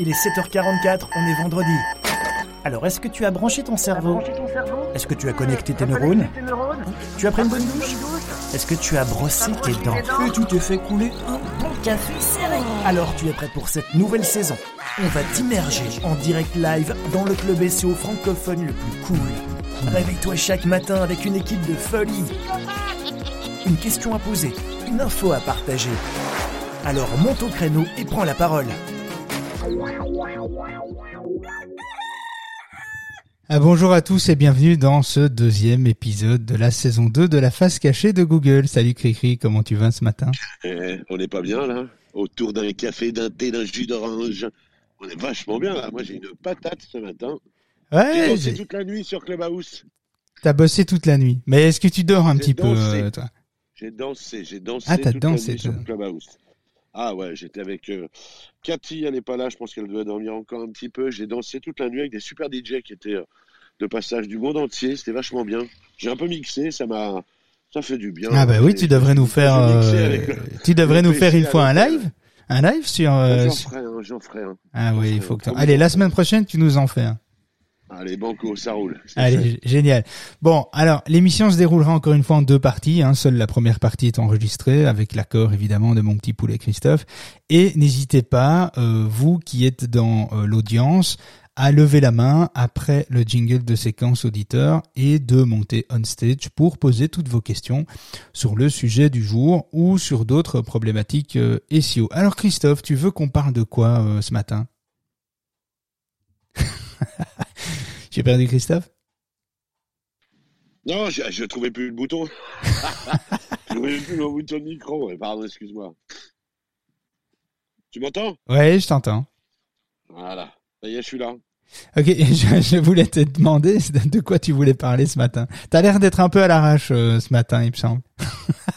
Il est 7h44, on est vendredi. Alors, est-ce que tu as branché ton cerveau Est-ce que tu as connecté tes neurones Tu as pris une bonne douche Est-ce que tu as brossé tes dents Et tu t'es fait couler un bon café serré Alors, tu es prêt pour cette nouvelle saison On va t'immerger en direct live dans le club SEO francophone le plus cool. Réveille-toi chaque matin avec une équipe de folie. Une question à poser, une info à partager. Alors monte au créneau et prends la parole. Ah, bonjour à tous et bienvenue dans ce deuxième épisode de la saison 2 de la face cachée de Google. Salut Cricri, comment tu vas ce matin? Eh, on n'est pas bien là Autour d'un café, d'un thé, d'un jus d'orange. On est vachement bien là. Moi j'ai une patate ce matin. Ouais, j'ai- toute la nuit sur Clubhouse. t'as bossé toute la nuit. Mais est-ce que tu dors un petit peu, euh, toi? J'ai dansé, j'ai dansé Ah, t'as dansé, la nuit toi. sur Clubhouse. Ah ouais, j'étais avec euh, Cathy, elle n'est pas là, je pense qu'elle doit dormir encore un petit peu. J'ai dansé toute la nuit avec des super DJ qui étaient euh, de passage du monde entier, c'était vachement bien. J'ai un peu mixé, ça m'a ça fait du bien. Ah bah oui, tu devrais nous faire, mixé euh, tu devrais nous faire une fois un live, un live sur. euh, J'en ferai un, j'en ferai un. Ah oui, il faut que. Allez, la semaine prochaine, tu nous en fais un. Allez, banco, ça roule. Allez, génial. Bon, alors l'émission se déroulera encore une fois en deux parties. Hein. Seule la première partie est enregistrée avec l'accord évidemment de mon petit poulet Christophe. Et n'hésitez pas, euh, vous qui êtes dans euh, l'audience, à lever la main après le jingle de séquence auditeur et de monter on stage pour poser toutes vos questions sur le sujet du jour ou sur d'autres problématiques euh, SEO. Alors Christophe, tu veux qu'on parle de quoi euh, ce matin? J'ai perdu Christophe? Non, je, je trouvais plus le bouton. je trouvais plus le bouton de micro. Pardon, excuse-moi. Tu m'entends? Ouais, je t'entends. Voilà. Ça y est, je suis là. Ok, je, je voulais te demander de quoi tu voulais parler ce matin. T'as l'air d'être un peu à l'arrache euh, ce matin, il me semble.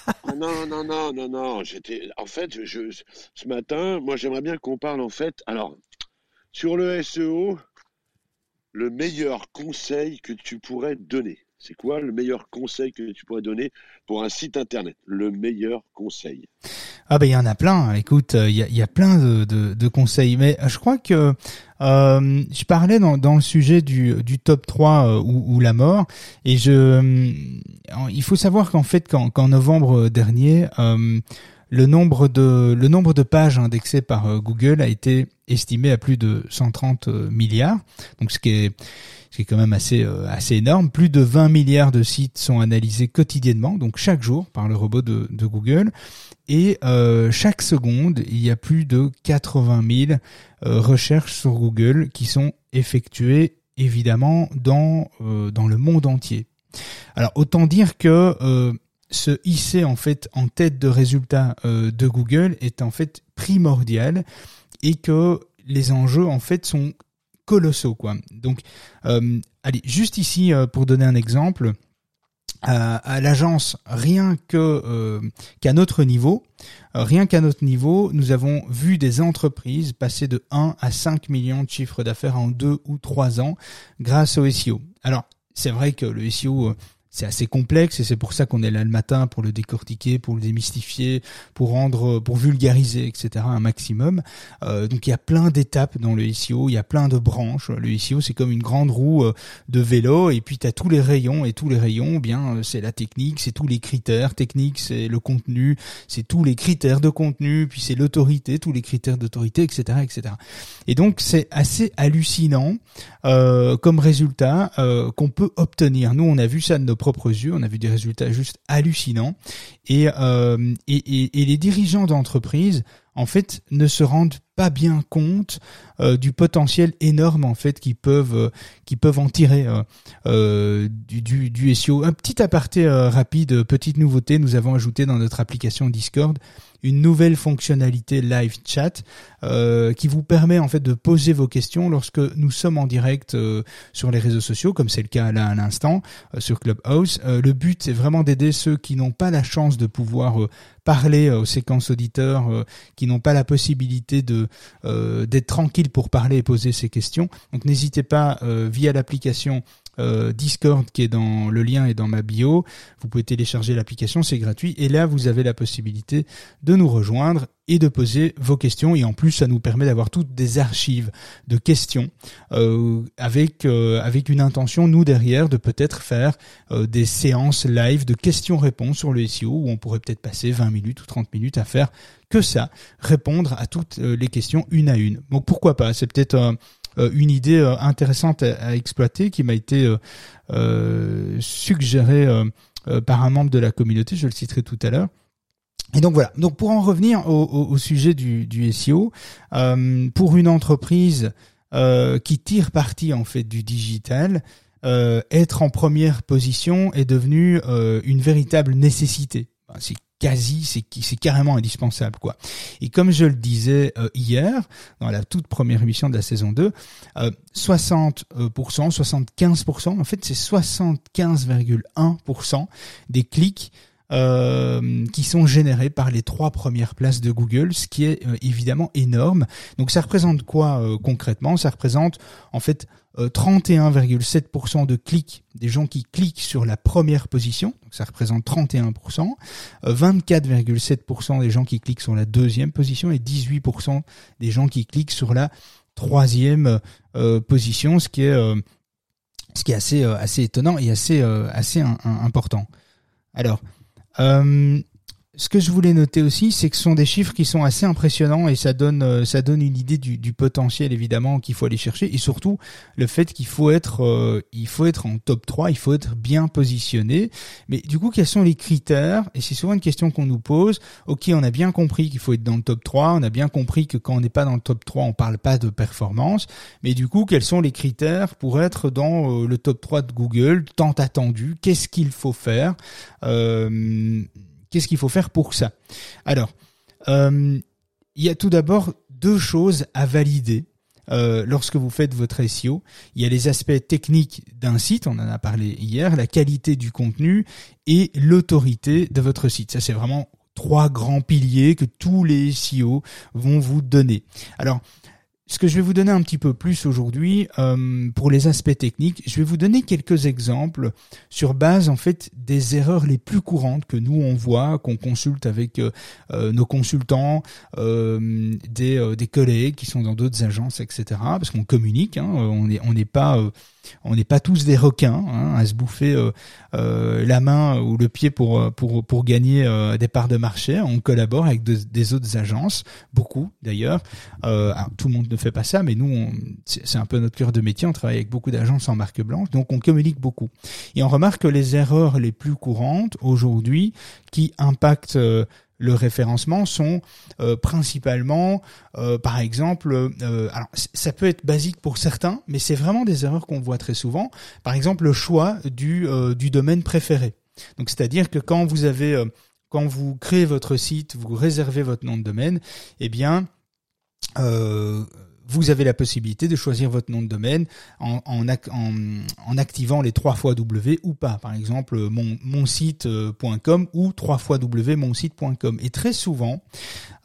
Ah non, non, non, non, non. J'étais. En fait, je- ce matin, moi, j'aimerais bien qu'on parle en fait. Alors, sur le SEO, le meilleur conseil que tu pourrais donner. C'est quoi le meilleur conseil que tu pourrais donner pour un site internet? Le meilleur conseil. Ah ben il y en a plein. Écoute, euh, il y a, plein de, conseils, mais euh, je crois que euh, je parlais dans, le sujet du, top 3 euh, ou, la mort, et je, il faut savoir qu'en fait, qu'en novembre dernier, le nombre de le nombre de pages indexées par Google a été estimé à plus de 130 milliards. Donc ce qui est ce qui est quand même assez euh, assez énorme. Plus de 20 milliards de sites sont analysés quotidiennement, donc chaque jour par le robot de, Google. Et euh, chaque seconde, il y a plus de 80 000 euh, recherches sur Google qui sont effectuées évidemment dans euh, dans le monde entier. Alors autant dire que euh, se hisser en fait en tête de résultats euh, de Google est en fait primordial et que les enjeux en fait sont colossaux quoi. Donc euh, allez juste ici euh, pour donner un exemple à, à l'agence rien que euh, qu'à notre niveau euh, rien qu'à notre niveau nous avons vu des entreprises passer de 1 à 5 millions de chiffres d'affaires en 2 ou 3 ans grâce au SEO. Alors c'est vrai que le SEO euh, c'est assez complexe et c'est pour ça qu'on est là le matin pour le décortiquer, pour le démystifier, pour rendre, pour vulgariser, etc. un maximum. Euh, donc il y a plein d'étapes dans le SEO, il y a plein de branches. Le SEO c'est comme une grande roue euh, de vélo et puis tu as tous les rayons et tous les rayons, eh bien euh, c'est la technique, c'est tous les critères techniques, c'est le contenu, c'est tous les critères de contenu, puis c'est l'autorité, tous les critères d'autorité, etc., etc. Et donc c'est assez hallucinant euh, comme résultat euh, qu'on peut obtenir. Nous, on a vu ça de nos propres yeux, on a vu des résultats juste hallucinants. Et, euh, et, les dirigeants d'entreprise, en fait, ne se rendent pas bien compte euh, du potentiel énorme en fait qu'ils peuvent euh, peuvent en tirer du, du, SEO. Un petit aparté rapide, petite nouveauté, nous avons ajouté dans notre application Discord une nouvelle fonctionnalité live chat euh, qui vous permet en fait de poser vos questions lorsque nous sommes en direct euh, sur les réseaux sociaux, comme c'est le cas là à l'instant euh, sur Clubhouse. Euh, le but c'est vraiment d'aider ceux qui n'ont pas la chance de pouvoir parler aux séquences auditeurs, qui n'ont pas la possibilité de d'être tranquille pour parler et poser ces questions. Donc n'hésitez pas via l'application euh, Discord qui est dans le lien est dans ma bio. Vous pouvez télécharger l'application, c'est gratuit. Et là, vous avez la possibilité de nous rejoindre et de poser vos questions. Et en plus, ça nous permet d'avoir toutes des archives de questions euh, avec euh, avec une intention, nous derrière, de peut-être faire euh, des séances live de questions-réponses sur le SEO où on pourrait peut-être passer 20 minutes ou 30 minutes à faire que ça, répondre à toutes les questions une à une. Donc pourquoi pas? C'est peut-être une idée intéressante à, exploiter qui m'a été suggérée par un membre de la communauté, je le citerai tout à l'heure. Et donc voilà. Donc pour en revenir au, sujet du, du SEO, euh, pour une entreprise euh, qui tire parti en fait du digital, euh, être en première position est devenu une véritable nécessité. C'est quasi, c'est c'est carrément indispensable quoi. Et comme je le disais hier dans la toute première émission de la saison 2, 60%, 75%, en fait c'est 75,1% des clics euh, qui sont générés par les trois premières places de Google, ce qui est euh, évidemment énorme. Donc ça représente quoi euh, concrètement? Ça représente en fait 31,7% de clics des gens qui cliquent sur la première position, donc ça représente 31%, 24,7% des gens qui cliquent sur la deuxième position et 18% des gens qui cliquent sur la troisième position, ce qui est ce qui est assez assez étonnant et assez assez important. Alors, euh, ce que je voulais noter aussi, c'est que ce sont des chiffres qui sont assez impressionnants et ça donne euh, ça donne une idée du, du potentiel évidemment qu'il faut aller chercher et surtout le fait qu'il faut être euh, il faut être en top 3, il faut être bien positionné. Mais du coup, quels sont les critères? Et c'est souvent une question qu'on nous pose. OK, on a bien compris qu'il faut être dans le top 3, on a bien compris que quand on n'est pas dans le top 3, on parle pas de performance, mais du coup, quels sont les critères pour être dans euh, le top 3 de Google tant attendu? Qu'est-ce qu'il faut faire? Euh, Qu'est-ce qu'il faut faire pour ça? Alors, euh, il y a tout d'abord deux choses à valider euh, lorsque vous faites votre SEO. Il y a les aspects techniques d'un site, on en a parlé hier, la qualité du contenu et l'autorité de votre site. Ça, c'est vraiment trois grands piliers que tous les SEO vont vous donner. Alors, ce que je vais vous donner un petit peu plus aujourd'hui euh, pour les aspects techniques, je vais vous donner quelques exemples sur base en fait des erreurs les plus courantes que nous on voit, qu'on consulte avec euh, euh, nos consultants, des, collègues qui sont dans d'autres agences, etc. Parce qu'on communique, hein, on n'est pas on pas tous des requins hein, à se bouffer la main ou le pied pour pour pour gagner des parts de marché. On collabore avec des autres agences, beaucoup d'ailleurs. tout le monde ne fait pas ça, mais nous, c'est un peu notre cœur de métier. On travaille avec beaucoup d'agences en marque blanche, donc on communique beaucoup. Et on remarque que les erreurs les plus courantes aujourd'hui qui impactent le référencement sont euh, principalement, euh, par exemple, euh, alors ça peut être basique pour certains, mais c'est vraiment des erreurs qu'on voit très souvent. Par exemple, le choix du, du domaine préféré. Donc, c'est-à-dire que quand vous avez, quand vous créez votre site, vous réservez votre nom de domaine, eh bien, vous avez la possibilité de choisir votre nom de domaine en, en, activant les trois fois W ou pas. Par exemple, mon, mon site.com ou trois fois W mon. Et très souvent,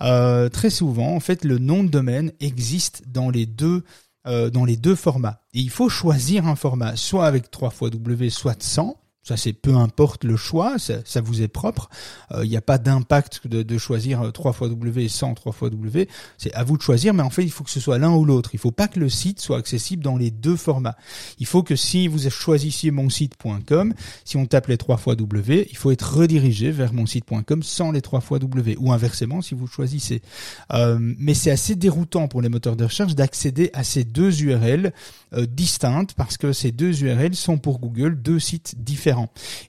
euh, très souvent, en fait, le nom de domaine existe dans les deux euh, dans les deux formats. Et il faut choisir un format, soit avec trois fois W, soit sans. Ça, c'est peu importe le choix, ça, ça vous est propre. Il euh, n'y a pas d'impact de, de, choisir 3 fois W sans 3 fois W. C'est à vous de choisir, mais en fait, il faut que ce soit l'un ou l'autre. Il ne faut pas que le site soit accessible dans les deux formats. Il faut que si vous choisissiez mon site.com, si on tape les 3 fois W, il faut être redirigé vers mon site.com sans les 3 fois W. Ou inversement, si vous choisissez. Euh, mais c'est assez déroutant pour les moteurs de recherche d'accéder à ces deux URL euh, distinctes parce que ces deux URL sont pour Google deux sites différents.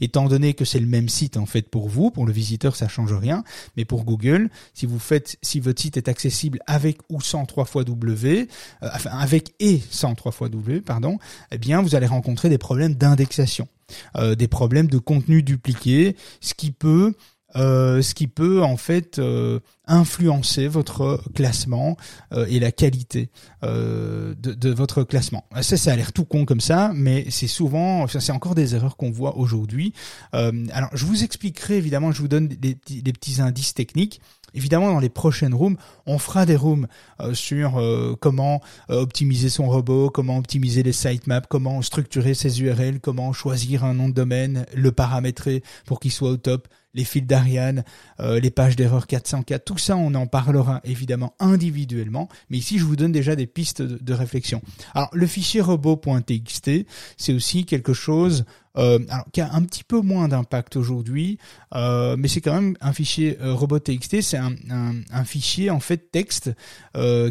Étant donné que c'est le même site en fait pour vous, pour le visiteur ça change rien, mais pour Google, si vous faites, si votre site est accessible avec ou sans 3 fois W, euh, enfin avec et sans 3 fois W, pardon, eh bien vous allez rencontrer des problèmes d'indexation, euh, des problèmes de contenu dupliqué, ce qui peut euh, ce qui peut en fait euh, influencer votre classement euh, et la qualité de, de, votre classement. Ça, ça a l'air tout con comme ça, mais c'est souvent, c'est encore des erreurs qu'on voit aujourd'hui. alors, je vous expliquerai évidemment, je vous donne des, des, petits indices techniques. Évidemment, dans les prochaines rooms, on fera des rooms sur comment optimiser son robot, comment optimiser les sitemaps, comment structurer ses URL, comment choisir un nom de domaine, le paramétrer pour qu'il soit au top, les fils d'Ariane, euh, les pages d'erreur 404, tout ça, on en parlera évidemment individuellement, mais ici, je vous donne déjà des pistes de, réflexion. Alors, le fichier robot.txt, c'est aussi quelque chose euh, qui a un petit peu moins d'impact aujourd'hui, euh, mais c'est quand même un fichier robot.txt, c'est un, fichier en fait texte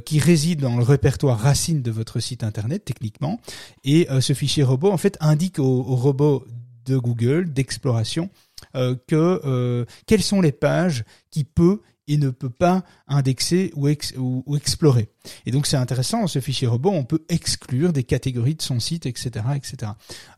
qui réside dans le répertoire racine de votre site internet techniquement, et ce fichier robot en fait indique au robot de Google d'exploration que quelles sont les pages qui peut et ne peut pas indexer ou, explorer. Et donc c'est intéressant, ce fichier robot, on peut exclure des catégories de son site, etc. etc.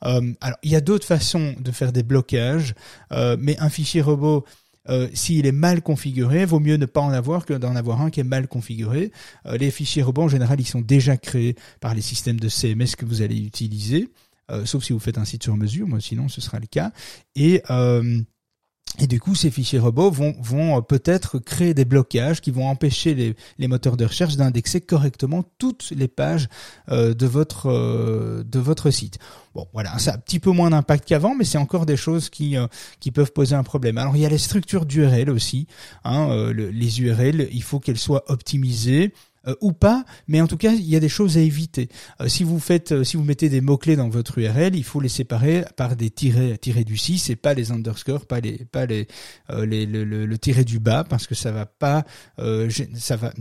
Euh, alors il y a d'autres façons de faire des blocages, euh, mais un fichier robot, euh, s'il est mal configuré, vaut mieux ne pas en avoir que d'en avoir un qui est mal configuré. Euh, les fichiers robots, en général, ils sont déjà créés par les systèmes de CMS que vous allez utiliser, euh, sauf si vous faites un site sur mesure, moi sinon ce sera le cas. Et et du coup, ces fichiers robots vont, vont euh, peut-être créer des blocages qui vont empêcher les, les moteurs de recherche d'indexer correctement toutes les pages euh, de votre euh, de votre site. Bon, voilà, ça a un petit peu moins d'impact qu'avant, mais c'est encore des choses qui qui peuvent poser un problème. Alors, il y a les structures d'URL aussi. Hein, les URL, il faut qu'elles soient optimisées. Euh, ou pas, mais en tout cas, il y a des choses à éviter. Euh, si vous faites, euh, si vous mettez des mots clés dans votre URL, il faut les séparer par des tirets, tirés du 6 et pas les underscores, pas les, pas les, les le, le, du bas, parce que ça va pas, ça va,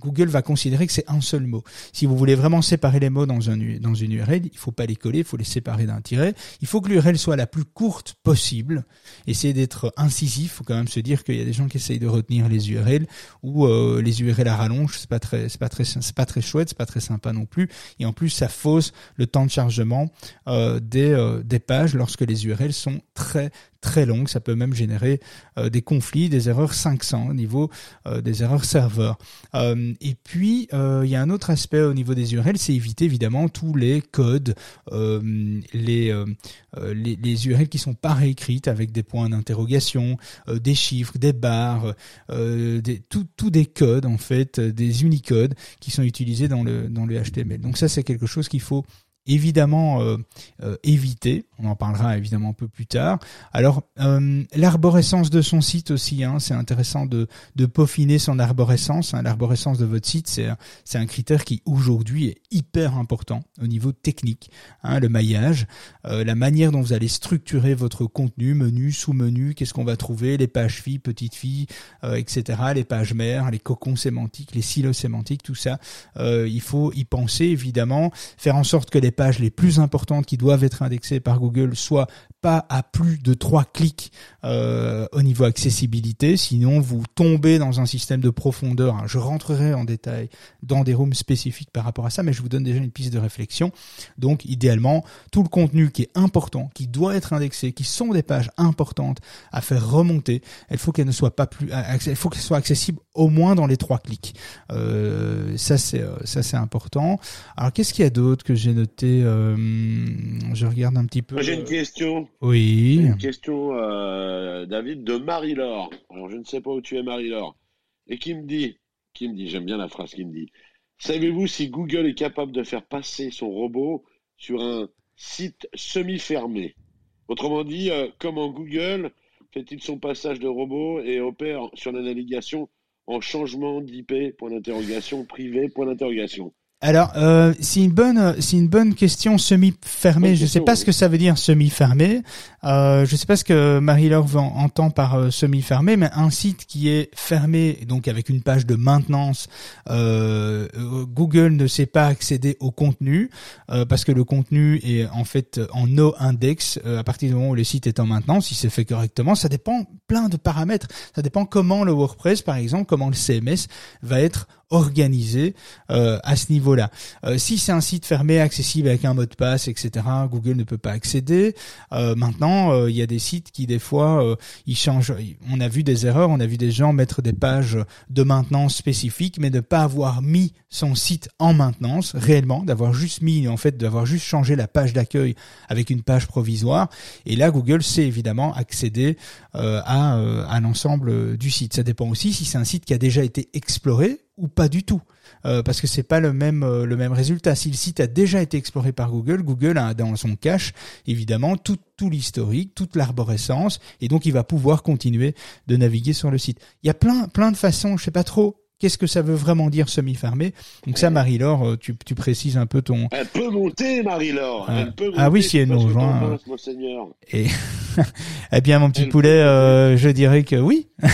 Google va considérer que c'est un seul mot. Si vous voulez vraiment séparer les mots dans un dans une URL, il faut pas les coller, il faut les séparer d'un tiret. Il faut que l'URL soit la plus courte possible. Essayez d'être incisif. Faut quand même se dire qu'il y a des gens qui essayent de retenir les URL ou les URL à rallonge, c'est pas c'est pas très, c'est pas très chouette, c'est pas très sympa non plus. Et en plus, ça fausse le temps de chargement euh, des, euh, des pages lorsque les URL sont très très longue. Ça peut même générer euh, des conflits, des erreurs 500 au niveau euh, des erreurs serveurs. Euh, et puis, il y a un autre aspect au niveau des URL, c'est éviter évidemment tous les codes, les, les, URL qui sont pas réécrites avec des points d'interrogation, des chiffres, des barres, des, tout, des codes en fait, des unicodes qui sont utilisés dans le HTML. Donc ça, c'est quelque chose qu'il faut évidemment euh, euh, éviter. On en parlera évidemment un peu plus tard. Alors euh, l'arborescence de son site aussi, hein, c'est intéressant de, de peaufiner son arborescence. Hein. L'arborescence de votre site, c'est c'est un critère qui aujourd'hui est hyper important au niveau technique. Hein, le maillage, la manière dont vous allez structurer votre contenu, menu, sous-menu, qu'est-ce qu'on va trouver, les pages filles, petites filles, etc. Les pages mères, les cocons sémantiques, les silos sémantiques, tout ça. il faut y penser évidemment, faire en sorte que les pages les plus importantes qui doivent être indexées par Google soient pas à plus de trois clics euh, au niveau accessibilité, sinon vous tombez dans un système de profondeur. Je rentrerai en détail dans des rooms spécifiques par rapport à ça, mais je vous donne déjà une piste de réflexion. Donc idéalement, tout le contenu qui est important, qui doit être indexé, qui sont des pages importantes à faire remonter, il faut qu'elle ne soit pas plus, il faut qu'elle soit accessible au moins dans les trois clics. Euh, ça c'est euh, ça c'est important. Alors qu'est-ce qu'il y a d'autre que j'ai noté euh, Je regarde un petit peu. J'ai une question. Oui. Une question, euh, David, de Marie-Laure. Alors, je ne sais pas où tu es, Marie-Laure. Et qui me dit, qui me dit, j'aime bien la phrase qui me dit, savez-vous si Google est capable de faire passer son robot sur un site semi-fermé? Autrement dit, euh, comment Google fait-il son passage de robot et opère sur la navigation en changement d'IP, point d'interrogation, privé, point d'interrogation alors, euh, c'est une bonne, c'est une bonne question semi-fermée. Je ne sais pas ce que ça veut dire semi-fermé. Euh, je ne sais pas ce que Marie-Laure entend par euh, semi-fermé, mais un site qui est fermé, donc avec une page de maintenance, euh, Google ne sait pas accéder au contenu parce que le contenu est en fait en no index à partir du moment où le site est en maintenance. Si c'est fait correctement, ça dépend plein de paramètres. Ça dépend comment le WordPress, par exemple, comment le CMS va être organisé euh, à ce niveau-là. Euh, si c'est un site fermé, accessible avec un mot de passe, etc., Google ne peut pas accéder. Euh, maintenant, il y a des sites qui des fois ils changent. On a vu des erreurs, on a vu des gens mettre des pages de maintenance spécifiques, mais ne pas avoir mis son site en maintenance réellement, d'avoir juste mis en fait, d'avoir juste changé la page d'accueil avec une page provisoire. Et là, Google sait évidemment accéder à, à l'ensemble du site. Ça dépend aussi si c'est un site qui a déjà été exploré ou pas du tout. Euh, parce que c'est pas le même euh, le même résultat. Si le site a déjà été exploré par Google, Google a dans son cache évidemment tout tout l'historique, toute l'arborescence, et donc il va pouvoir continuer de naviguer sur le site. Il y a plein plein de façons, je sais pas trop Qu'est-ce que ça veut vraiment dire semi-fermé? Donc ça, Marie-Laure, euh, tu, tu, précises un peu ton... Elle peut monter, Marie-Laure. Ah. Elle peut ah oui, si elle nous rejoint. Et eh bien, mon petit poulet, euh, je dirais que oui.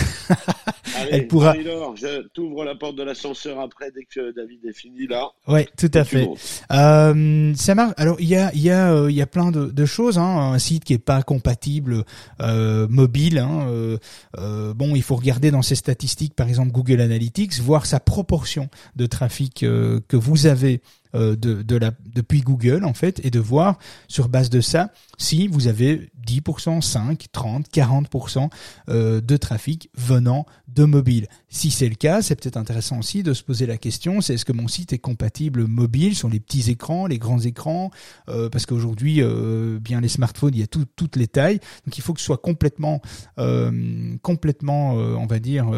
Allez, elle pourra. Je t'ouvre la porte de l'ascenseur après dès que David est fini là. Ouais, tout à fait. Euh, ça marche. Alors il y a il y a euh, il y a plein de, de choses. Hein. Un site qui est pas compatible euh, mobile. Hein. Euh, euh, bon, il faut regarder dans ses statistiques, par exemple Google Analytics voir sa proportion de trafic que vous avez de, de la, depuis Google en fait et de voir sur base de ça si vous avez 10%, 5, 30, 40% de trafic venant de mobile. Si c'est le cas, c'est peut-être intéressant aussi de se poser la question, c'est est-ce que mon site est compatible mobile sur les petits écrans, les grands écrans, euh, parce qu'aujourd'hui, euh, bien les smartphones, il y a toutes les tailles, donc il faut que ce soit complètement, euh, complètement, on va dire,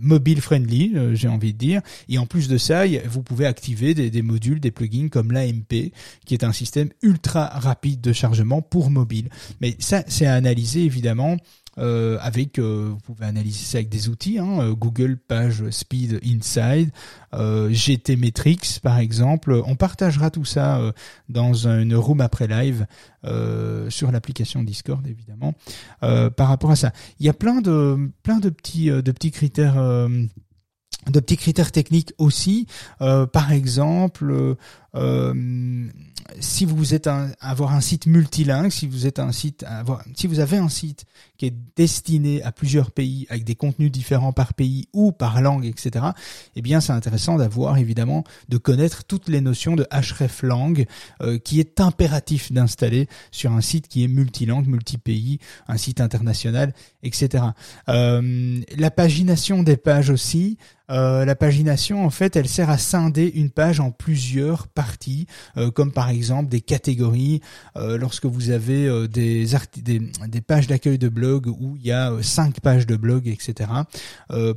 mobile friendly, euh, j'ai envie de dire. Et en plus de ça, vous pouvez activer des modules, des plugins comme l'AMP, qui est un système ultra rapide de chargement pour mobile. Mais ça, c'est à analyser évidemment euh, avec, euh, vous pouvez analyser ça avec des outils, hein, euh, Google Page Speed Inside, GT Metrics par exemple. On partagera tout ça dans une room après live sur l'application Discord évidemment. par rapport à ça, il y a plein de plein de petits de petits critères de petits critères techniques aussi. par exemple, si vous êtes un, avoir un site multilingue, si vous êtes un site, si vous avez un site qui est destiné à plusieurs pays avec des contenus différents par pays ou par langue, etc. Eh bien, c'est intéressant d'avoir évidemment de connaître toutes les notions de hreflang euh, qui est impératif d'installer sur un site qui est multilingue, multi-pays, un site international, etc. Euh, la pagination des pages aussi. Euh, la pagination, en fait, elle sert à scinder une page en plusieurs parties, comme par exemple des catégories. Lorsque vous avez des, des, des, pages d'accueil de blog où il y a cinq pages de blog, etc.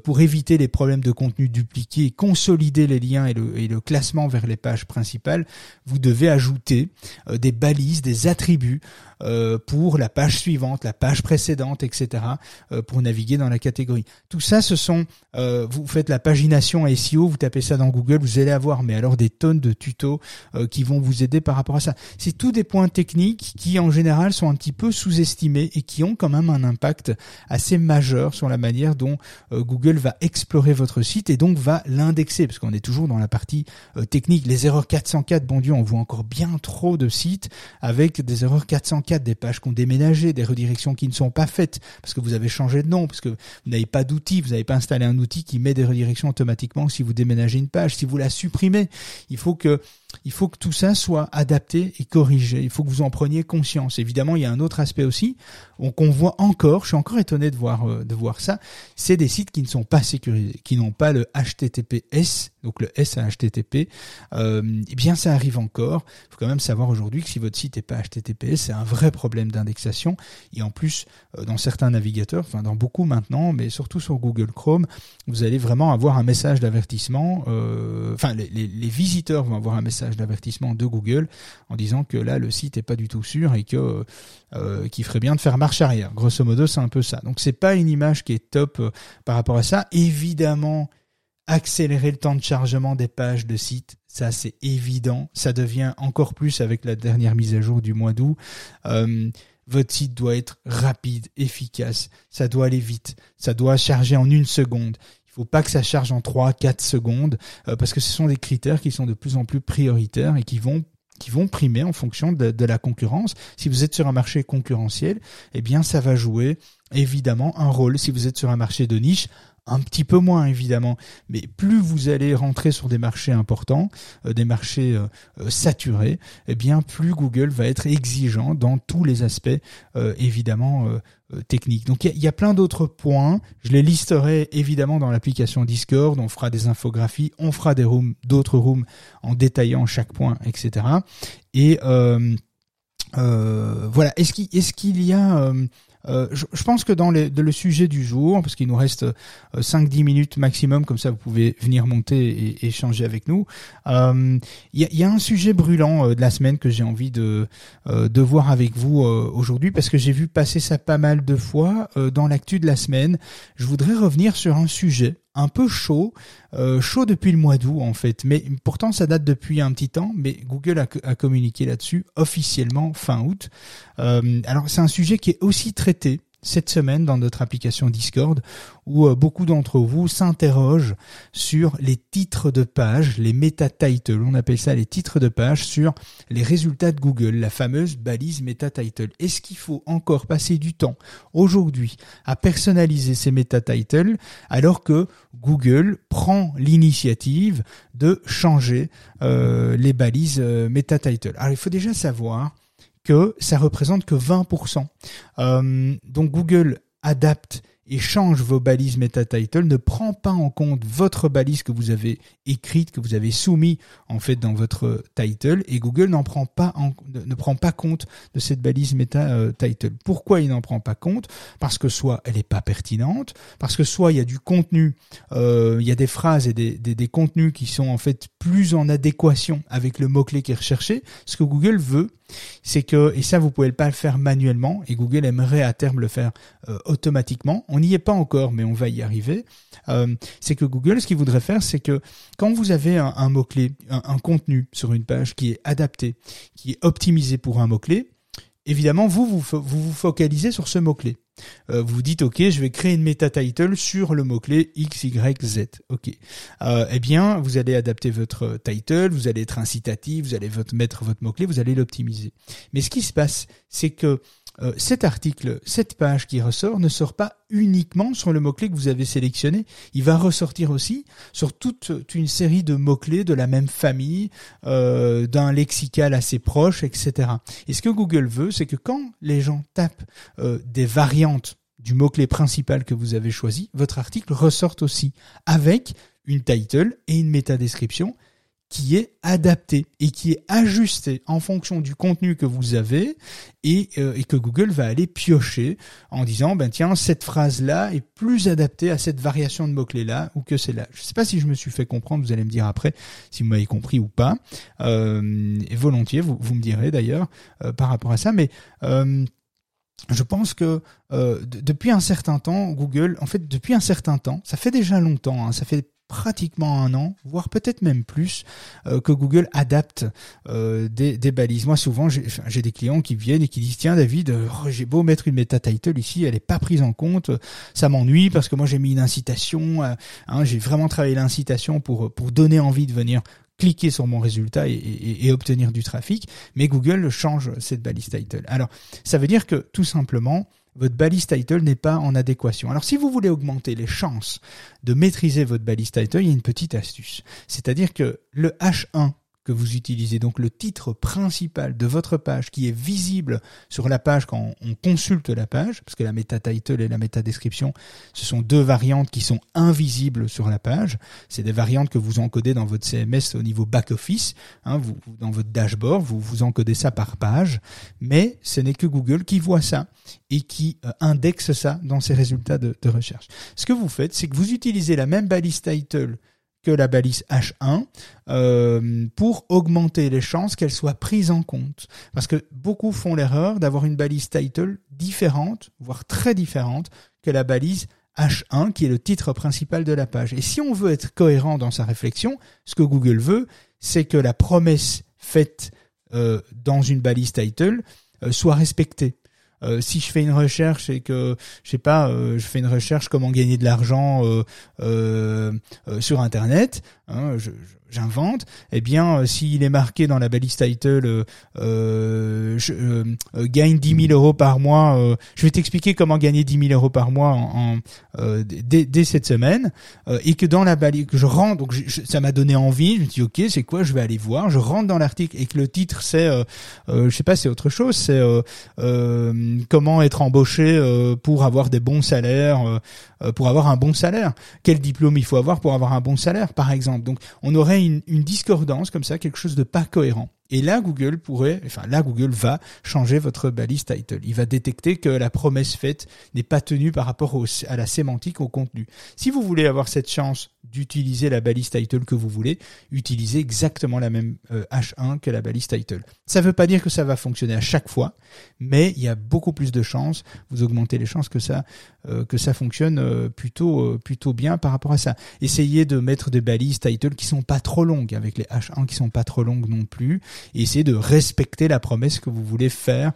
pour éviter les problèmes de contenu dupliqué, consolider les liens et le, et le classement vers les pages principales, vous devez ajouter des balises, des attributs euh, pour la page suivante, la page précédente, etc. Euh, pour naviguer dans la catégorie. Tout ça, ce sont, euh, vous faites la pagination SEO, vous tapez ça dans Google, vous allez avoir, mais alors des tonnes de tutos qui vont vous aider par rapport à ça. C'est tous des points techniques qui, en général, sont un petit peu sous-estimés et qui ont quand même un impact assez majeur sur la manière dont Google va explorer votre site et donc va l'indexer, parce qu'on est toujours dans la partie technique. Les erreurs 404, bon Dieu, on voit encore bien trop de sites avec des erreurs 404 des pages qui ont déménagé, des redirections qui ne sont pas faites parce que vous avez changé de nom, parce que vous n'avez pas d'outil, vous n'avez pas installé un outil qui met des redirections automatiquement si vous déménagez une page, si vous la supprimez. Il faut que il faut que tout ça soit adapté et corrigé. Il faut que vous en preniez conscience. Évidemment, il y a un autre aspect aussi qu'on voit encore. Je suis encore étonné de voir euh, de voir ça. C'est des sites qui ne sont pas sécurisés, qui n'ont pas le HTTPS, donc le S à HTTP. Euh, eh bien, ça arrive encore. Il faut quand même savoir aujourd'hui que si votre site n'est pas HTTPS, c'est un vrai problème d'indexation. Et en plus, euh, dans certains navigateurs, enfin dans beaucoup maintenant, mais surtout sur Google Chrome, vous allez vraiment avoir un message d'avertissement. Euh, enfin, les, visiteurs vont avoir un message d'avertissement de Google en disant que là le site est pas du tout sûr et qu'il ferait bien de faire marche arrière. Grosso modo, c'est un peu ça. Donc c'est pas une image qui est top par rapport à ça. Évidemment, accélérer le temps de chargement des pages de site, ça c'est évident. Ça devient encore plus avec la dernière mise à jour du mois d'août. Euh, votre site doit être rapide, efficace, ça doit aller vite, ça doit charger en une seconde. Il faut pas que ça charge en 3 4 secondes euh, parce que ce sont des critères qui sont de plus en plus prioritaires et qui vont qui vont primer en fonction de, de, la concurrence. Si vous êtes sur un marché concurrentiel, eh bien ça va jouer évidemment un rôle. Si vous êtes sur un marché de niche, un petit peu moins évidemment, mais plus vous allez rentrer sur des marchés importants, euh, des marchés euh, euh, saturés, eh bien plus Google va être exigeant dans tous les aspects évidemment techniques. Donc il y, a plein d'autres points, je les listerai évidemment dans l'application Discord, on fera des infographies, on fera des rooms, d'autres rooms en détaillant chaque point, etc. Et voilà, est-ce qu'il est-ce qu'il y a euh, je, pense que dans le, le sujet du jour, parce qu'il nous reste 5-10 minutes maximum, comme ça vous pouvez venir monter et, échanger avec nous. Il y, a, y, a, un sujet brûlant de la semaine que j'ai envie de, de voir avec vous aujourd'hui, parce que j'ai vu passer ça pas mal de fois dans l'actu de la semaine. Je voudrais revenir sur un sujet un peu chaud, euh, chaud depuis le mois d'août en fait, mais pourtant ça date depuis un petit temps, mais Google a, communiqué là-dessus officiellement fin août. Euh, alors c'est un sujet qui est aussi traité cette semaine dans notre application Discord où euh, beaucoup d'entre vous s'interrogent sur les titres de page, les meta titles, on appelle ça les titres de page sur les résultats de Google, la fameuse balise meta title. Est-ce qu'il faut encore passer du temps aujourd'hui à personnaliser ces meta titles alors que Google prend l'initiative de changer euh, les balises euh, meta title Alors il faut déjà savoir que ça représente que 20%. Euh, donc Google adapte et change vos balises meta title, ne prend pas en compte votre balise que vous avez écrite, que vous avez soumis en fait dans votre title, et Google n'en prend pas ne prend pas compte de cette balise meta title. Pourquoi il n'en prend pas compte? Parce que soit elle n'est pas pertinente, parce que soit il y a du contenu, euh, il y a des phrases et des, des, des contenus qui sont en fait plus en adéquation avec le mot clé qui est recherché. Ce que Google veut, c'est que, et ça vous pouvez pas le faire manuellement, et Google aimerait à terme le faire euh, automatiquement, on n'y est pas encore, mais on va y arriver, euh, c'est que Google, ce qu'il voudrait faire, c'est que quand vous avez un, mot-clé, un, contenu sur une page qui est adapté, qui est optimisé pour un mot-clé, évidemment, vous, vous vous focalisez sur ce mot-clé. Euh, vous dites ok, je vais créer une meta title sur le mot clé x y z. Ok. Euh, eh bien, vous allez adapter votre title, vous allez être incitatif, vous allez mettre votre mot clé, vous allez l'optimiser. Mais ce qui se passe, c'est que euh, cet article, cette page qui ressort ne sort pas uniquement sur le mot-clé que vous avez sélectionné, il va ressortir aussi sur toute une série de mots-clés de la même famille, euh, d'un lexical assez proche, etc. Et ce que Google veut, c'est que quand les gens tapent euh, des variantes du mot-clé principal que vous avez choisi, votre article ressorte aussi avec une title et une métadescription qui est adapté et qui est ajusté en fonction du contenu que vous avez et, euh, que Google va aller piocher en disant ben tiens cette phrase là est plus adaptée à cette variation de mots clés là ou que c'est là. Je sais pas si je me suis fait comprendre, vous allez me dire après si vous m'avez compris ou pas. Euh, volontiers, vous, vous me direz d'ailleurs euh, par rapport à ça, mais euh, je pense que depuis un certain temps, Google, en fait, depuis un certain temps, ça fait déjà longtemps, hein, ça fait pratiquement un an, voire peut-être même plus, euh, que Google adapte euh, des, balises. Moi, souvent, j'ai des clients qui viennent et qui disent tiens, David, euh, oh, j'ai beau mettre une meta title ici, elle est pas prise en compte, ça m'ennuie parce que moi j'ai mis une incitation, hein, j'ai vraiment travaillé l'incitation pour pour donner envie de venir cliquer sur mon résultat et, obtenir du trafic, mais Google change cette balise title. Alors, ça veut dire que tout simplement, votre balise title n'est pas en adéquation. Alors si vous voulez augmenter les chances de maîtriser votre balise title, il y a une petite astuce. C'est-à-dire que le H1 que vous utilisez, donc le titre principal de votre page qui est visible sur la page quand on consulte la page, parce que la meta title et la meta description, ce sont deux variantes qui sont invisibles sur la page. C'est des variantes que vous encodez dans votre CMS au niveau back office, hein, dans votre dashboard, vous vous encodez ça par page, mais ce n'est que Google qui voit ça et qui euh, indexe ça dans ses résultats de recherche. Ce que vous faites, c'est que vous utilisez la même balise title la balise H1 euh, pour augmenter les chances qu'elle soit prise en compte. Parce que beaucoup font l'erreur d'avoir une balise title différente, voire très différente, que la balise H1 qui est le titre principal de la page. Et si on veut être cohérent dans sa réflexion, ce que Google veut, c'est que la promesse faite euh, dans une balise title euh, soit respectée. Euh, si je fais une recherche et que je sais pas, euh, je fais une recherche comment gagner de l'argent euh, sur internet, hein, je, j'invente, eh bien, euh, s'il est marqué dans la balise title, euh, euh, je, euh, gagne 10 000 euros par mois, je vais t'expliquer comment gagner 10 000 euros par mois en, dès, dès, cette semaine, et que dans la balise, que je rentre, donc ça m'a donné envie, je me dis ok, c'est quoi, je vais aller voir, je rentre dans l'article et que le titre c'est, je sais pas, c'est autre chose, c'est comment être embauché pour avoir des bons salaires, pour avoir un bon salaire, quel diplôme il faut avoir pour avoir un bon salaire, par exemple. Donc, on aurait une, discordance comme ça, quelque chose de pas cohérent. Et là, Google pourrait, enfin là, Google va changer votre balise title. Il va détecter que la promesse faite n'est pas tenue par rapport à la sémantique, au contenu. Si vous voulez avoir cette chance d'utiliser la balise title que vous voulez, utilisez exactement la même H1 euh, que la balise title. Ça ne veut pas dire que ça va fonctionner à chaque fois, mais il y a beaucoup plus de chances, vous augmentez les chances que ça euh, que ça fonctionne euh, plutôt plutôt bien par rapport à ça. Essayez de mettre des balises title qui sont pas trop longues avec les H1 qui sont pas trop longues non plus et essayez de respecter la promesse que vous voulez faire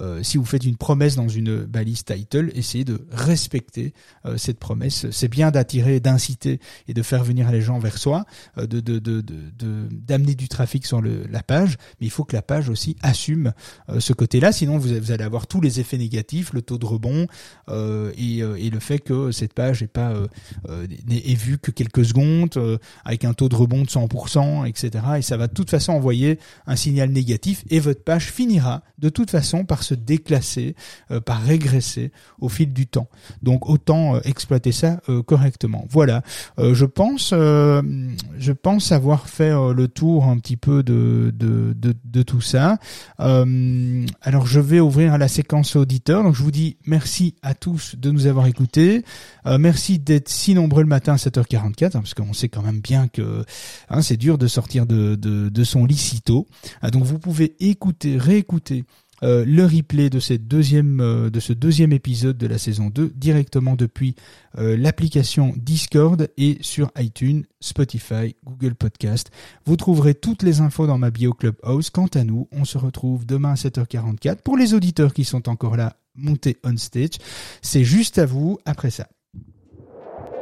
euh, si vous faites une promesse dans une balise title, essayez de respecter euh, cette promesse. C'est bien d'attirer, d'inciter et de faire venir les gens vers soi, euh, de d'amener du trafic sur la page, mais il faut que la page aussi assume ce côté-là, sinon vous, allez avoir tous les effets négatifs, le taux de rebond et, et, le fait que cette page n'est pas est vue que quelques secondes, avec un taux de rebond de 100%, etc. Et ça va de toute façon envoyer un signal négatif et votre page finira de toute façon par se déclasser, euh, par régresser au fil du temps. Donc autant euh, exploiter ça euh, correctement. Voilà, je pense, je pense avoir fait le tour un petit peu de, de tout ça. alors je vais ouvrir la séquence auditeur. Donc je vous dis merci à tous de nous avoir écoutés. merci d'être si nombreux le matin à 7h44 hein, parce qu'on sait quand même bien que hein, c'est dur de sortir de, de, de son lit ah, donc vous pouvez écouter, réécouter euh, le replay euh, de ce deuxième épisode de la saison 2 directement depuis euh, l'application Discord et sur iTunes, Spotify, Google Podcast. Vous trouverez toutes les infos dans ma bio Clubhouse. Quant à nous, on se retrouve demain à 7h44. Pour les auditeurs qui sont encore là, montez on stage. C'est juste à vous après ça.